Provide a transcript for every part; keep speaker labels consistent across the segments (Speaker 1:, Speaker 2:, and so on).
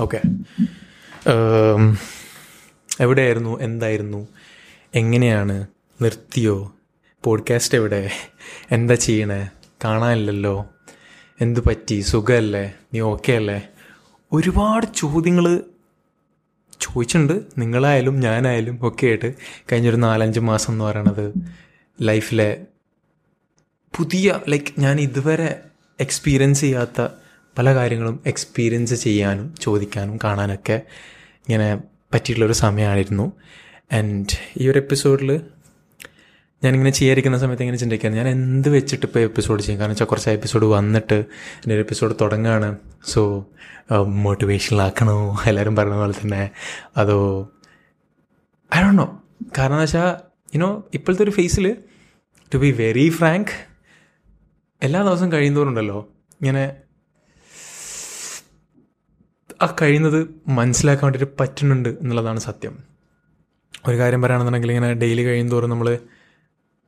Speaker 1: Okay എവിടെയായിരുന്നു? എന്തായിരുന്നു? എങ്ങനെയാണ്? നിർത്തിയോ? പോഡ്കാസ്റ്റ് എവിടെ? എന്താ ചെയ്യണേ? കാണാനില്ലല്ലോ. എന്തു പറ്റി? സുഖമല്ലേ നീ ഓക്കെ അല്ലേ? ഒരുപാട് ചോദ്യങ്ങൾ ചോദിച്ചിട്ടുണ്ട്. നിങ്ങളായാലും ഞാനായാലും ഒക്കെ ആയിട്ട് കഴിഞ്ഞൊരു നാലഞ്ച് മാസം എന്ന് പറയണത് ലൈഫിലെ പുതിയ ലൈക്ക് ഞാൻ ഇതുവരെ എക്സ്പീരിയൻസ് ചെയ്യാത്ത പല കാര്യങ്ങളും എക്സ്പീരിയൻസ് ചെയ്യാനും ചോദിക്കാനും കാണാനൊക്കെ ഇങ്ങനെ പറ്റിയിട്ടുള്ളൊരു സമയമായിരുന്നു. ആൻഡ് ഈ ഒരു എപ്പിസോഡിൽ ഞാനിങ്ങനെ ചെയ്യാതിരിക്കുന്ന സമയത്ത് ഇങ്ങനെ ചിന്തിക്കാൻ ഞാൻ എന്ത് വെച്ചിട്ട് ഇപ്പോൾ എപ്പിസോഡ് ചെയ്യും? കാരണം വെച്ചാൽ കുറച്ച് എപ്പിസോഡ് വന്നിട്ട് എന്റെ ഒരു എപ്പിസോഡ് തുടങ്ങുകയാണ് സോ മോട്ടിവേഷനിലാക്കണോ എല്ലാവരും പറയുന്ന പോലെ തന്നെ. അതോ ഐ കാരണം എന്ന് വെച്ചാൽ യുനോ ഇപ്പോഴത്തെ ഒരു ഫേസിൽ ടു ബി വെരി ഫ്രാങ്ക് എല്ലാ ദിവസവും കഴിയുന്നവരുണ്ടല്ലോ ഇങ്ങനെ ആ കഴിയുന്നത് മനസ്സിലാക്കാൻ വേണ്ടിയിട്ട് പറ്റുന്നുണ്ട് എന്നുള്ളതാണ് സത്യം. ഒരു കാര്യം പറയുകയാണെന്നുണ്ടെങ്കിൽ ഇങ്ങനെ ഡെയിലി കഴിയുന്നതോറും നമ്മൾ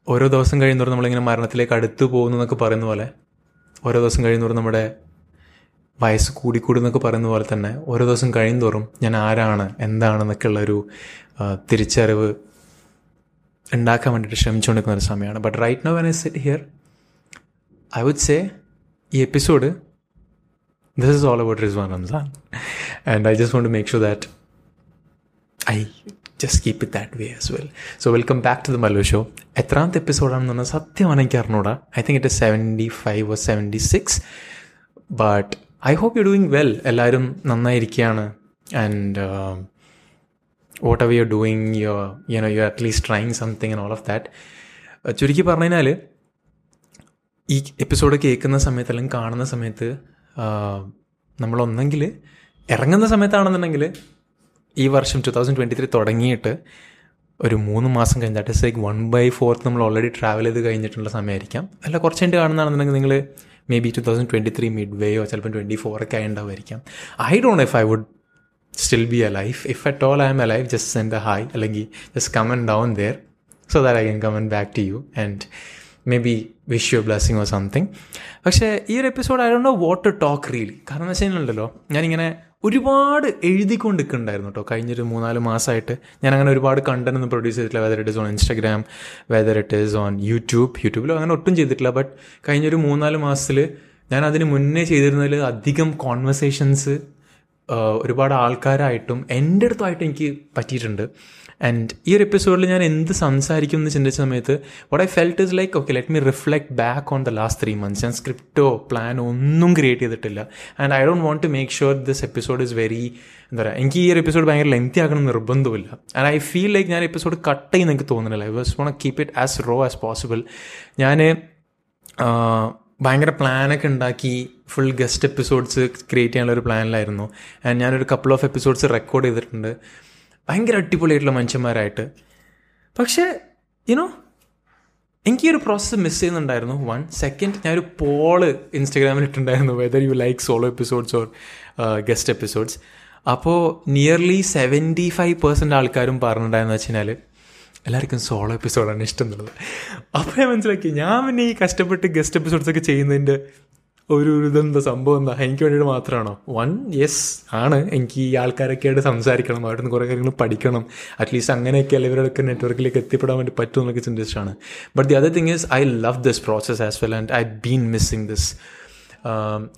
Speaker 1: ഓരോ ദിവസം കഴിയുന്നതോറും നമ്മളിങ്ങനെ മരണത്തിലേക്ക് അടുത്ത് പോകുന്നു എന്നൊക്കെ പറയുന്ന പോലെ ഓരോ ദിവസം കഴിയുന്നതോറും നമ്മുടെ വയസ്സ് കൂടിക്കൂടി എന്നൊക്കെ പറയുന്ന പോലെ തന്നെ ഓരോ ദിവസം കഴിയുന്തോറും ഞാൻ ആരാണ് എന്താണെന്നൊക്കെ ഉള്ളൊരു തിരിച്ചറിവ് ഉണ്ടാക്കാൻ വേണ്ടിയിട്ട് ശ്രമിച്ചുകൊണ്ടിരിക്കുന്ന ഒരു സമയമാണ്. But right now when I sit here I would say ഈ episode this is all about Rizwan Ramzan and I just want to make sure that I just keep it that way as well so welcome back to the mallow show എത്രാമത്തെ എപ്പിസോഡാണെന്ന് പറഞ്ഞാൽ സത്യമാണ് എനിക്ക് അറിഞ്ഞൂടാ I think it seventy five or seventy six but I hope you doing well എല്ലാവരും നന്നായിരിക്കുകയാണ് and whatever you doing you you know you at least trying something and all of that ചുരുക്കി പറഞ്ഞു കഴിഞ്ഞാൽ ഈ എപ്പിസോഡ് കേൾക്കുന്ന സമയത്ത് അല്ലെങ്കിൽ കാണുന്ന സമയത്ത് നമ്മളൊന്നെങ്കിൽ ഇറങ്ങുന്ന സമയത്താണെന്നുണ്ടെങ്കിൽ ഈ വർഷം ടു തൗസൻഡ് ട്വന്റി ത്രീ തുടങ്ങിയിട്ട് ഒരു മൂന്ന് മാസം കഴിഞ്ഞ് that is like one by fourth നമ്മൾ ഓൾറെഡി ട്രാവൽ ചെയ്ത് കഴിഞ്ഞിട്ടുള്ള സമയമായിരിക്കാം. അല്ല കുറച്ച് കഴിഞ്ഞ് കാണുന്നതാണെന്നുണ്ടെങ്കിൽ നിങ്ങൾ maybe two thousand twenty three mid വേയോ ചിലപ്പോൾ ട്വന്റി ഫോർ ഒക്കെ I don't if I would still be alive if at all I am alive just send a hi അല്ലെങ്കിൽ just comment down there so that I can comment back to you and maybe wish you blessing or something പക്ഷേ ഈ ഒരു episode know what to talk really കാരണം എന്ന് വെച്ച് കഴിഞ്ഞാലുണ്ടല്ലോ ഞാനിങ്ങനെ ഒരുപാട് എഴുതിക്കൊണ്ട് നിൽക്കുന്നുണ്ടായിരുന്നു കേട്ടോ കഴിഞ്ഞൊരു മൂന്നാൽ മാസമായിട്ട് ഞാൻ അങ്ങനെ ഒരുപാട് കണ്ടന്റ് ഒന്നും പ്രൊഡ്യൂസ് ചെയ്തിട്ടില്ല. Whether it is on Instagram whether it is on YouTube യൂട്യൂബിലോ അങ്ങനെ ഒട്ടും ചെയ്തിട്ടില്ല. ബട്ട് കഴിഞ്ഞൊരു മൂന്നാൽ മാസത്തിൽ ഞാൻ അതിന് മുന്നേ ചെയ്തിരുന്നതിൽ അധികം കോൺവെർസേഷൻസ് ഒരുപാട് ആൾക്കാരായിട്ടും എന്റെ അടുത്തായിട്ടും എനിക്ക് പറ്റിയിട്ടുണ്ട്. ആൻഡ് ഈ ഒരു എപ്പിസോഡിൽ ഞാൻ എന്ത് സംസാരിക്കും എന്ന് ചിന്തിച്ച സമയത്ത് what I felt is like okay let me reflect back on the last three months ഞാൻ സ്ക്രിപ്റ്റോ പ്ലാനോ ഒന്നും ക്രിയേറ്റ് ചെയ്തിട്ടില്ല. And I don't want to make sure this episode is very എന്താ പറയുക എനിക്ക് ഈ ഒരു എപ്പിസോഡ് ഭയങ്കര ലെങ്തി ആക്കണം നിർബന്ധമില്ല ആൻഡ് ഐ ഫീൽ ലൈക്ക് ഞാൻ എപ്പിസോഡ് കട്ട് ചെയ്യുന്ന എനിക്ക് തോന്നുന്നില്ല. I was want keep it as raw as possible ഞാൻ ഭയങ്കര പ്ലാനൊക്കെ ഉണ്ടാക്കി ഫുൾ ഗസ്റ്റ് എപ്പിസോഡ്സ് ക്രിയേറ്റ് ചെയ്യാനുള്ള ഒരു പ്ലാനിലായിരുന്നു ആൻഡ് ഞാനൊരു കപ്പിൾ ഓഫ് എപ്പിസോഡ്സ് റെക്കോർഡ് ചെയ്തിട്ടുണ്ട്. ഭയങ്കര അടിപൊളിയായിട്ടുള്ള മനുഷ്യന്മാരായിട്ട്. പക്ഷേ യുനോ എനിക്ക് ഈ ഒരു പ്രോസസ്സ് മിസ് ചെയ്യുന്നുണ്ടായിരുന്നു. വൺ സെക്കൻഡ് ഞാനൊരു പോൾ ഇൻസ്റ്റാഗ്രാമിൽ ഇട്ടുണ്ടായിരുന്നു whether you like solo episodes or guest episodes അപ്പോൾ നിയർലി സെവന്റി ഫൈവ് പെർസെന്റ് ആൾക്കാരും പറഞ്ഞിട്ടുണ്ടായെന്ന് വെച്ച് എല്ലാവർക്കും സോളോ എപ്പിസോഡാണ് ഇഷ്ടം എന്നുള്ളത് അപ്പോൾ ഞാൻ മനസ്സിലാക്കി ഞാൻ പിന്നെ ഈ കഷ്ടപ്പെട്ട് ഗസ്റ്റ് എപ്പിസോഡ്സൊക്കെ ചെയ്യുന്നതിന്റെ ഒരു ഇതെന്താ സംഭവം എന്താ? എനിക്ക് വേണ്ടിയിട്ട് മാത്രമാണോ? വൺ യെസ് ആണ്. എനിക്ക് ഈ ആൾക്കാരൊക്കെ ആയിട്ട് സംസാരിക്കണം അവിടെ നിന്ന് കുറേ കാര്യങ്ങൾ പഠിക്കണം. അറ്റ്ലീസ്റ്റ് അങ്ങനെയൊക്കെ അല്ല ഇവരുടെയൊക്കെ നെറ്റ്വർക്കിലേക്ക് എത്തിപ്പെടാൻ വേണ്ടി പറ്റും എന്നൊക്കെ ചിന്തിച്ചാണ് but the other thing is I love this process as well and I been missing this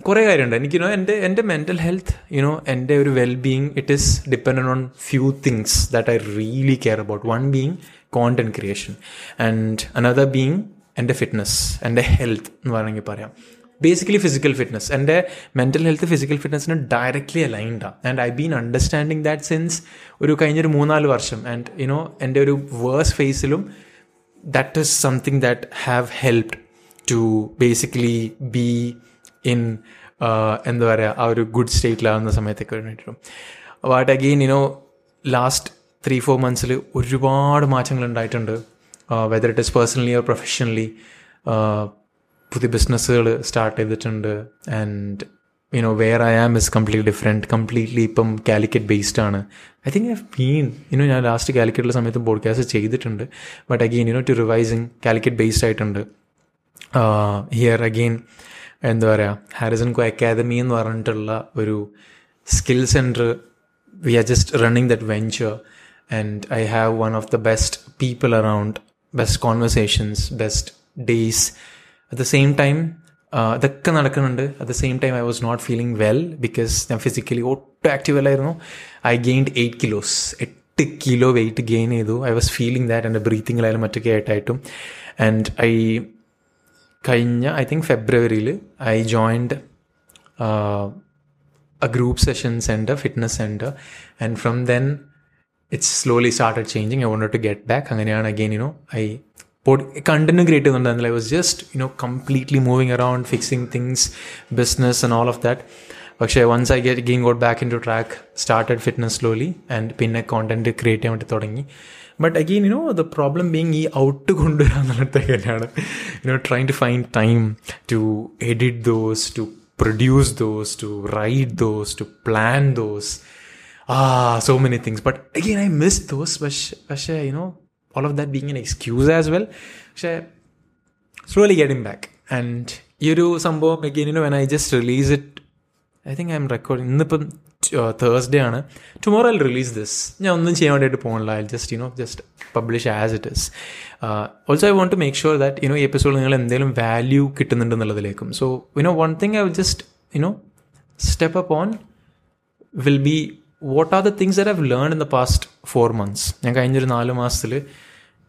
Speaker 1: കുറേ കാര്യമുണ്ട്. എനിക്ക് യുനോ എന്റെ എന്റെ മെന്റൽ ഹെൽത്ത് യുനോ എന്റെ ഒരു well being it is depend on few things that I really care about one being content creation and another being എന്റെ fitness എന്റെ health എന്ന് വേണമെങ്കിൽ പറയാം. ബേസിക്കലി ഫിസിക്കൽ ഫിറ്റ്നസ് എന്റെ മെന്റൽ ഹെൽത്ത് ഫിസിക്കൽ ഫിറ്റ്നസിന് directly അലൈൻഡാണ് and I been understanding that since ഒരു കഴിഞ്ഞൊരു മൂന്നാൽ വർഷം. ആൻഡ് യുനോ എന്റെ ഒരു വേഴ്സ് ഫേസിലും that is something that have helped to basically be in എന്താ പറയുക ആ ഒരു ഗുഡ് സ്റ്റേറ്റിലാവുന്ന സമയത്തൊക്കെ വേണ്ടിയിട്ടും. But again you know last three four മന്ത്സിൽ ഒരുപാട് മാറ്റങ്ങൾ ഉണ്ടായിട്ടുണ്ട്. Whether it is personally or professionally പുതിയ ബിസിനസ്സുകൾ സ്റ്റാർട്ട് ചെയ്തിട്ടുണ്ട്. And you know where I am is complete different completely ഇപ്പം കാലിക്കറ്റ് ബേസ്ഡ് ആണ്. I think I been you know ഞാൻ last കാലിക്കറ്റുള്ള സമയത്ത് പോഡ്കാസ്റ്റ് ചെയ്തിട്ടുണ്ട്. But again you know to revising Calicut based ആയിട്ടുണ്ട്. ഹിയർ അഗെയിൻ എന്താ പറയുക ഹാരിസൺ കോ അക്കാദമി എന്ന് പറഞ്ഞിട്ടുള്ള ഒരു skill centre we are just running that venture. and i have one of the best people around best conversations best days at the same time uh, ഇതൊക്കെ നടക്കുന്നുണ്ട് at the same time I was not feeling well because ഞാൻ physically ഒട്ടും active അല്ലായിരുന്നു I gained eight kilos എട്ട് kilo weight gain ചെയ്തു I was feeling that എൻ്റെ ബ്രീത്തിങ്ങിലായാലും മറ്റൊക്കെ ആയിട്ടായിട്ടും ആൻഡ് ഐ കഴിഞ്ഞ ഐ തിങ്ക് ഫെബ്രുവരിയിൽ I joined a group session center, fitness center, and from then it slowly started changing. I wanted to get back. അങ്ങനെയാണ് again, you know, I content create ചെയ്യുന്നുണ്ടായിരുന്നില്ല I was just you know completely moving around fixing things business and all of that പക്ഷേ once I get gain got back into track started fitness slowly and പിന്നെ content create ചെയ്യാൻ വേണ്ടി തുടങ്ങി but again you know the problem being ഈ out കൊണ്ടുവരിക എന്നുള്ളതൊക്കെ തന്നെയാണ് you know trying to find time to edit those to produce those, to write those, to plan those. Ah, so many things. But again, I miss those. പക്ഷേ you know, all of that being an excuse as well. പക്ഷേ slowly getting back and ഈ ഒരു സംഭവം again, no when when I just release it, I think I'm recording. ഇന്നിപ്പം Thursday ആണ് tomorrow I release this ഞാൻ ഒന്നും ചെയ്യാൻ വേണ്ടിയിട്ട് പോകണില്ല I just you know just publish as it is also I want to make sure that you know ഈ episode നിങ്ങൾ എന്തെങ്കിലും value കിട്ടുന്നുണ്ടെന്നുള്ളതിലേക്കും so you know one thing I will just you know step up on will be what are the things that have learn in the past four months ഞാൻ കഴിഞ്ഞൊരു നാല് മാസത്തിൽ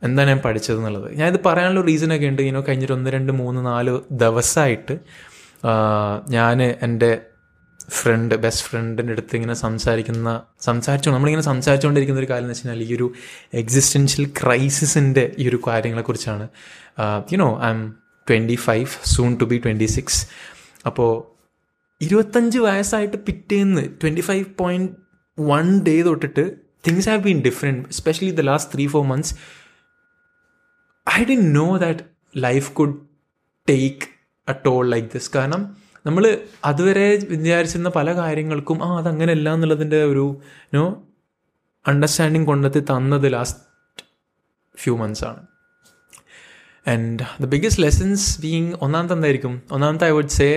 Speaker 1: എന്താണ് ഞാൻ പഠിച്ചത് എന്നുള്ളത്. ഞാൻ ഇത് പറയാനുള്ള റീസണൊക്കെ ഉണ്ട്. ഇനോ കഴിഞ്ഞൊരു ഒന്ന് രണ്ട് മൂന്ന് നാല് ദിവസമായിട്ട് ഞാൻ എന്റെ ഫ്രണ്ട് ബെസ്റ്റ് ഫ്രണ്ടിന്റെ അടുത്ത് ഇങ്ങനെ സംസാരിക്കുന്ന സംസാരിച്ചു നമ്മളിങ്ങനെ സംസാരിച്ചുകൊണ്ടിരിക്കുന്ന ഒരു കാര്യം എന്ന് വെച്ചാൽ ഈ ഒരു എക്സിസ്റ്റൻഷ്യൽ ക്രൈസിസിന്റെ ഈ ഒരു കാര്യങ്ങളെക്കുറിച്ചാണ് you know I am twenty five soon to be twenty six അപ്പോൾ ഇരുപത്തഞ്ച് വയസ്സായിട്ട് പിറ്റേന്ന് twenty five point one day തൊട്ടിട്ട് things have been different especially the last three four months I D know that life could take a toll like this കാരണം നമ്മൾ അതുവരെ വിചാരിച്ചിരുന്ന പല കാര്യങ്ങൾക്കും ആ അതങ്ങനെയല്ല എന്നുള്ളതിന്റെ ഒരു നോ അണ്ടർസ്റ്റാൻഡിങ് കൊണ്ടെത്തി തന്നത് ലാസ്റ്റ് ഫ്യൂ മന്ത്സ് ആണ്. And the biggest lessons being ഒന്നാമത്തെ എന്തായിരിക്കും? ഒന്നാമത്തെ I would say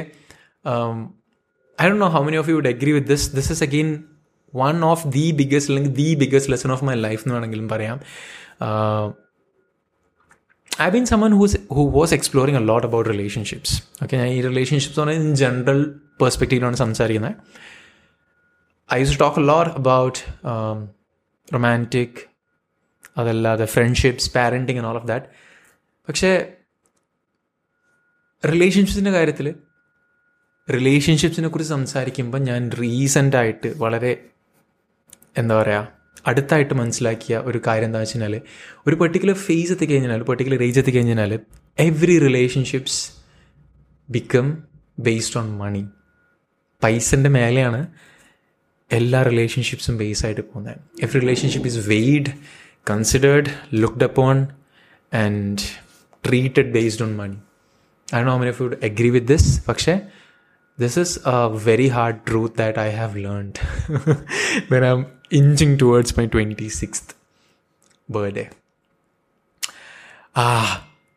Speaker 1: I Dr know how many of you would agree with this this is again one of the biggest അല്ലെങ്കിൽ the biggest lesson of my life എന്ന് വേണമെങ്കിലും പറയാം. I been someone whose who was exploring a lot about relationships okay ഞാൻ ഈ relationships എന്ന് പറയുന്നത് in general പെർസ്പെക്റ്റീവിലാണ് സംസാരിക്കുന്നത് I use talk a lot about romantic അതല്ലാതെ friendships parenting and all of that പക്ഷേ റിലേഷൻഷിപ്സിന്റെ കാര്യത്തിൽ റിലേഷൻഷിപ്സിനെ കുറിച്ച് സംസാരിക്കുമ്പോൾ ഞാൻ റീസെന്റായിട്ട് വളരെ എന്താ പറയുക അടുത്തായിട്ട് മനസ്സിലാക്കിയ ഒരു കാര്യം എന്താ വെച്ച് കഴിഞ്ഞാൽ ഒരു പെർട്ടിക്കുലർ ഫേസ് എത്തിക്കഴിഞ്ഞാൽ പെർട്ടിക്കുലർ ഏജ് എത്തിക്കഴിഞ്ഞാൽ every relationships become based on money പൈസന്റെ മേലെയാണ് എല്ലാ റിലേഷൻഷിപ്സും ബേസ് ആയിട്ട് പോകുന്നത്. Every relationship is weighed considered looked upon and treated based on money I Dr many would agree with this പക്ഷേ this is a very hard truth that I have learned. When I'm inching towards my 26th birthday. ആ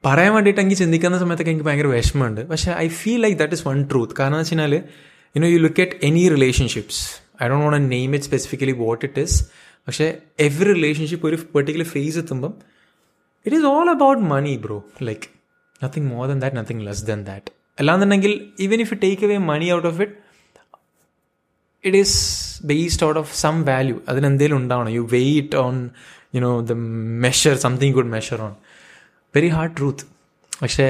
Speaker 1: പറയാൻ വേണ്ടിയിട്ട് എനിക്ക് ചിന്തിക്കുന്ന സമയത്തൊക്കെ എനിക്ക് ഭയങ്കര വിഷമമുണ്ട് പക്ഷേ I feel like that is one truth കാരണം എന്ന് വെച്ച് കഴിഞ്ഞാൽ you know you look at any relationships I don't want name it specifically what it is പക്ഷേ എവറി റിലേഷൻഷിപ്പ് ഒരു പെർട്ടിക്കുലർ ഫേസ് എത്തുമ്പം it is all about money bro like nothing more than that nothing less than that അല്ലാന്നുണ്ടെങ്കിൽ even if you take away money out of it it is based out of some value അതിനെന്തെങ്കിലും ഉണ്ടാവണം you weight on you know the measure something good measure on very hard truth പക്ഷേ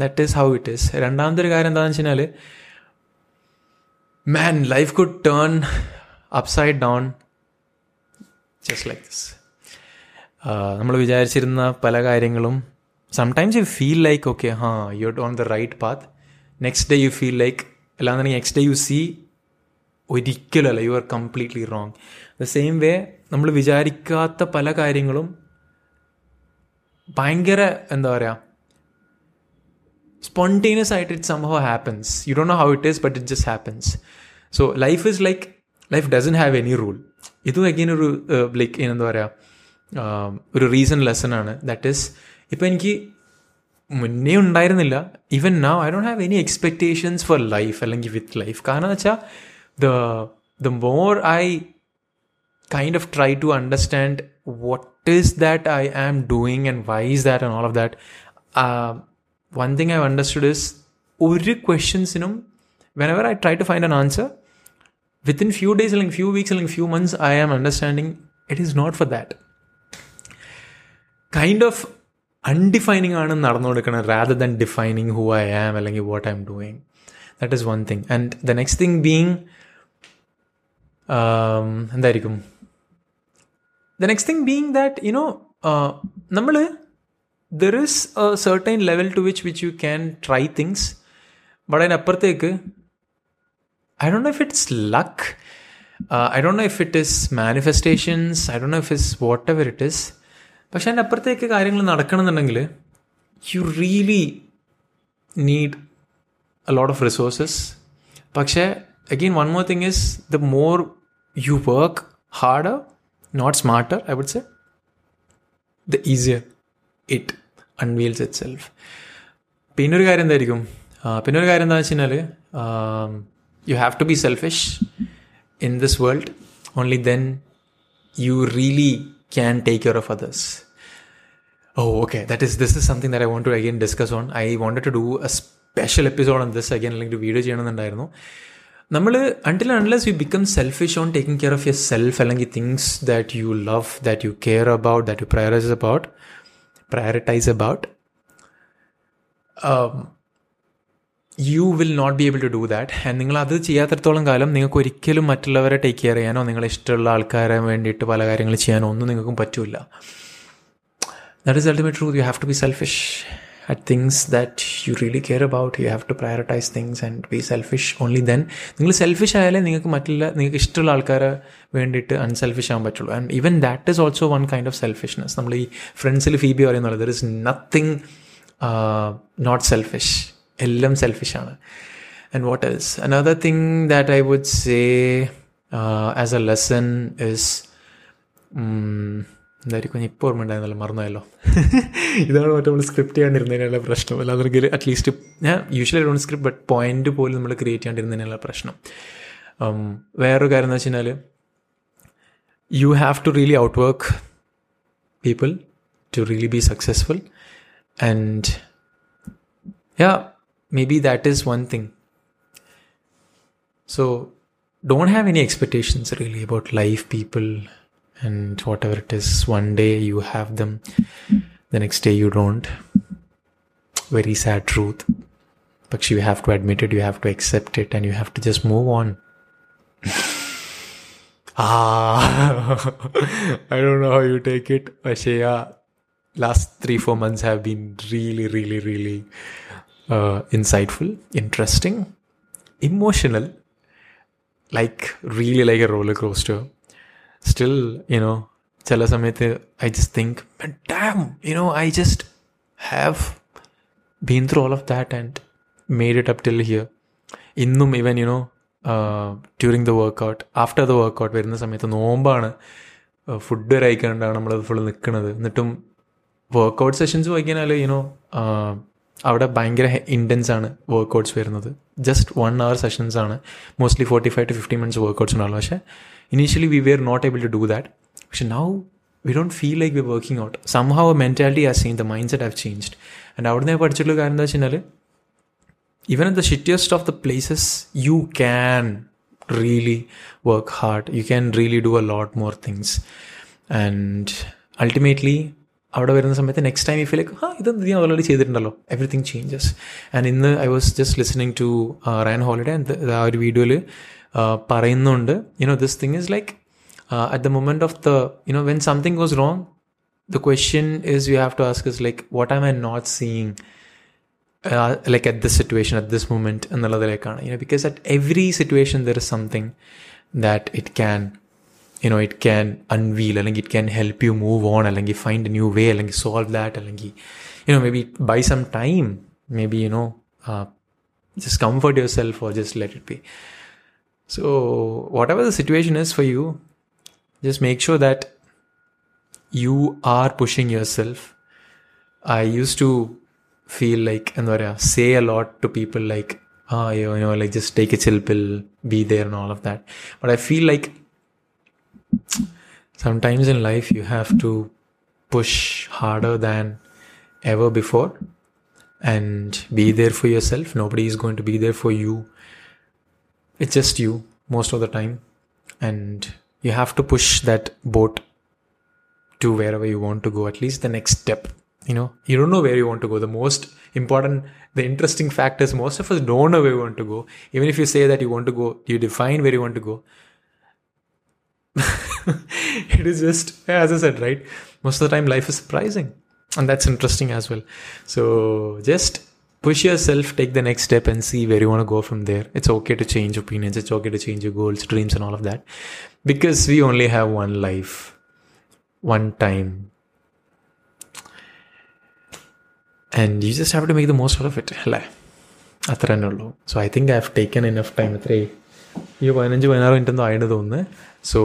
Speaker 1: that is how it is രണ്ടാമത്തെ ഒരു കാര്യം എന്താണെന്ന് വെച്ച് കഴിഞ്ഞാൽ man life could turn upside down just like this നമ്മൾ വിചാരിച്ചിരുന്ന പല കാര്യങ്ങളും sometimes you feel like okay ah you on the right path next day you feel like അല്ലാന്നുണ്ടെങ്കിൽ next day you see ഒരിക്കലല്ല you are completely wrong the same way നമ്മൾ വിചാരിക്കാത്ത പല കാര്യങ്ങളും ഭയങ്കര എന്താ പറയുക സ്പോണ്ടേനിയസ് ആയിട്ട് ഇറ്റ് സംഭവം happens you don't know how it is but it just happens so life is like life doesn't have any rule ഇതും അഗെയിൻ ഒരു ലൈക്ക് എന്താ പറയുക ഒരു റീസൺ ലെസൺ ആണ്. ദാറ്റ് ഈസ് ഇപ്പം എനിക്ക് മുന്നേ ഉണ്ടായിരുന്നില്ല. Even now I don't have any expectations for life അല്ലെങ്കിൽ വിത്ത് ലൈഫ് കാരണം വെച്ചാൽ The the more I kind of try to understand what is that I am doing and why is that and all of that, uh, one thing I've understood is ഒരു ക്വസ്റ്റ്യൻസിനും whenever I try to find an answer, within few days, like few weeks, like few months, I am understanding it is not for that. Kind of undefining ആണ് നടന്നുകൊടുക്കുന്നത് rather than defining who I am അല്ലെങ്കിൽ what I am doing that is one thing and the next thing being എന്തായിരിക്കും the next thing being that you know നമ്മൾ there is a certain level to which which you can try things but അതിനപ്പുറത്തേക്ക് I don't know if it's luck I don't know if it is manifestations I don't know if is whatever it is പക്ഷെ അതിൻ്റെ അപ്പുറത്തേക്ക് കാര്യങ്ങൾ നടക്കണമെന്നുണ്ടെങ്കിൽ you really need a lot of resources പക്ഷേ Again one more thing is the more you work harder not smarter I would say the easier it unveils itself പിന്നെ ഒരു കാര്യം എന്തായിരിക്കും പിന്നെ ഒരു കാര്യം എന്താണെന്ന് വെച്ച് കഴിഞ്ഞാൽ you have to be selfish in this world only then you really can take care of others. Oh, okay. That is this is something that I want to again discuss on. I wanted to do a special episode on this again, അല്ലെങ്കിൽ video ചെയ്യണമെന്നുണ്ടായിരുന്നു നമ്മൾ until unless you become selfish on taking care of yourself അല്ലെങ്കിൽ things that you love that you care about that you prioritize about prioritize about you will not be able to do that and നിങ്ങൾ അത് ചെയ്യാത്തടത്തോളം കാലം നിങ്ങൾക്ക് ഒരിക്കലും മറ്റുള്ളവരെ take care ചെയ്യാനോ നിങ്ങളെ ഇഷ്ടമുള്ള ആൾക്കാരെ വേണ്ടിയിട്ട് പല കാര്യങ്ങൾ ചെയ്യാനോ ഒന്നും നിങ്ങൾക്കും പറ്റില്ല that is ultimate truth you have to be selfish at things that you really care about you have to prioritise things and be selfish only then നിങ്ങൾ സെൽഫിഷ് ആയാലേ നിങ്ങൾക്ക് മറ്റുള്ള നിങ്ങൾക്ക് ഇഷ്ടമുള്ള ആൾക്കാരെ വേണ്ടിയിട്ട് അൺസെൽഫിഷ് ആകാൻ പറ്റുള്ളൂ. And even that is also one kind of selfishness നമ്മൾ ഈ ഫ്രണ്ട്സിൽ Phoebe പറയുന്നുള്ളത് there is nothing not selfish എല്ലാം സെൽഫിഷാണ് and what else another thing that I would say as a lesson is എന്തായിരിക്കും? ഇപ്പോൾ ഓർമ്മ ഉണ്ടായിരുന്നല്ലോ മറന്നുപോയല്ലോ. ഇതാണ് മറ്റേ നമ്മൾ സ്ക്രിപ്റ്റ് ചെയ്യാണ്ടിരുന്നതിനുള്ള പ്രശ്നം. അല്ലാതെങ്കിൽ അറ്റ്ലീസ്റ്റ് ഞാൻ usually don't script but point പോലും നമ്മൾ ക്രിയേറ്റ് ചെയ്യാണ്ടിരുന്നതിനുള്ള പ്രശ്നം. വേറൊരു കാര്യം എന്ന് വെച്ചാൽ you have to really outwork people to really be successful and yeah maybe that is one thing so don't have any expectations really about life people and whatever it is one day you have them the next day you don't. Very sad truth. But you have to admit it you have to accept it and you have to just move on. Ah i don't know how you take it. Yeah last three four months have been really really really uh, insightful interesting emotional like really like a roller coaster still you know ചില സമയത്ത് I just think damn you know I just have been through all of that and made it up till here ഇന്നും even you know during the workout after the workout വരുന്ന സമയത്ത് നോമ്പാണ്. Food വരെ അയക്കാണ്ടാണ് നമ്മളത് full നിൽക്കുന്നത് എന്നിട്ടും workout sessions വായിക്കാനാൽ you know അവിടെ ഭയങ്കര ഇൻറ്റൻസ് ആണ് വർക്കൗട്ട്സ് വരുന്നത് ജസ്റ്റ് വൺ അവർ സെഷൻസ് ആണ് mostly forty five to fifty minutes workouts ഉണ്ടാവുള്ളൂ പക്ഷേ initially we were not able to do that പക്ഷെ now we don't feel like we working out somehow mentality has change the mindset have changed and അവിടെ നിന്ന് പഠിച്ചിട്ടുള്ള കാര്യം എന്താ വെച്ച് കഴിഞ്ഞാൽ even at the shittiest of the places, you can really work hard. You can really do a lot more things. And ultimately, അവിടെ വരുന്ന സമയത്ത് നെക്സ്റ്റ് ടൈം ഈ ഫീൽ ലൈക്ക് ആ ഇത് ഞാൻ ഓൾറെഡി ചെയ്തിട്ടുണ്ടല്ലോ എവറിത്തിങ് ചേഞ്ചസ് ആൻഡ് ഇന്ന് I was just listening to Ryan Holiday and ആ ഒരു വീഡിയോയിൽ പറയുന്നുണ്ട് you know this thing is like at the moment of the you know when something was wrong the question is you have to ask is like what am I not seeing like at this situation at this moment എന്നുള്ളതിലേക്കാണ് you know because at every situation there is something that it Can you know it can unveil അല്ലെങ്കിൽ it can help you move on അല്ലെങ്കിൽ find A new വേ അല്ലെങ്കിൽ solve that അല്ലെങ്കിൽ you know maybe by some time maybe you know just comfort yourself or just let it be so whatever the situation is for you just make sure that you are pushing yourself I use to feel like എന്താ പറയുക say a lot to people like ah, you know, like just take a chill pill, be there, and all of that. But I feel like sometimes in life you have to push harder than ever before and be there for yourself. Nobody is going to be there for you. It's just you most of the time. And you have to push that boat to wherever you want to go, at least the next step. You know, you don't know where you want to go. The most important, the interesting fact is most of us don't know where we want to go. Even if you say that you want to go, you define where you want to go. it is just, as I said, right? Most of the time, life is surprising. And that's interesting as well. So just push yourself, take the next step, and see where you want to go from there. It's okay to change opinions, it's okay to change your goals, dreams, and all of that. Because we only have one life, one time. And you just have to make the most out of it. അല്ലേ അത്ര തന്നെ ഉള്ളൂ so I think I have taken enough time എത്രേ ഈ പതിനഞ്ച് പതിനാറ് minute ഒന്നും ആയിരുന്നു ಸೊ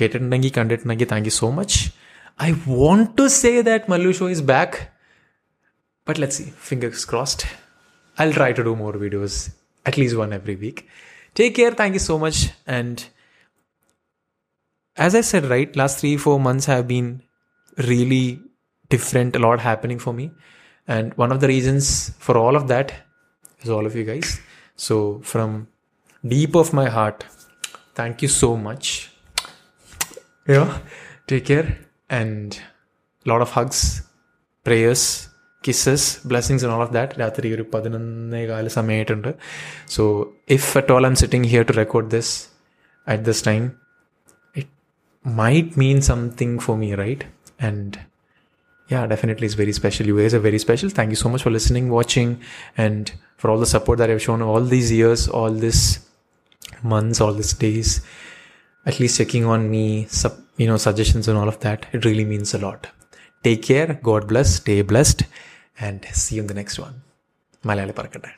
Speaker 1: ಕೇಟಿಟ್ನಂಗಿ ಕಂಡಿಟ್ನಂಗಿ thank you so much I want to say that Mallu show is back but let see fingers crossed I will try to do more videos at least one every week take care thank you so much and as I said, right, last three, four months have been really different, a lot happening for me. And one of the reasons for all of that is all of you guys. So, from deep of my heart, thank you so much. you know take care and a lot of hugs prayers kisses blessings and all of that രാത്രി ഒരു പതിനൊന്നേ കാല സമയമായിട്ടുണ്ട് so if at all I'm sitting here to record this at this time it might mean something for me right and yeah, definitely it's very special. You guys are very special. Thank you so much for listening, watching, and for all the support that I've shown all these years, all these months, all these days. At least checking on me, sub, you know, suggestions and all of that. It really means a lot. Take care. God bless. Stay blessed. And see you in the next one. Malayali Parakata.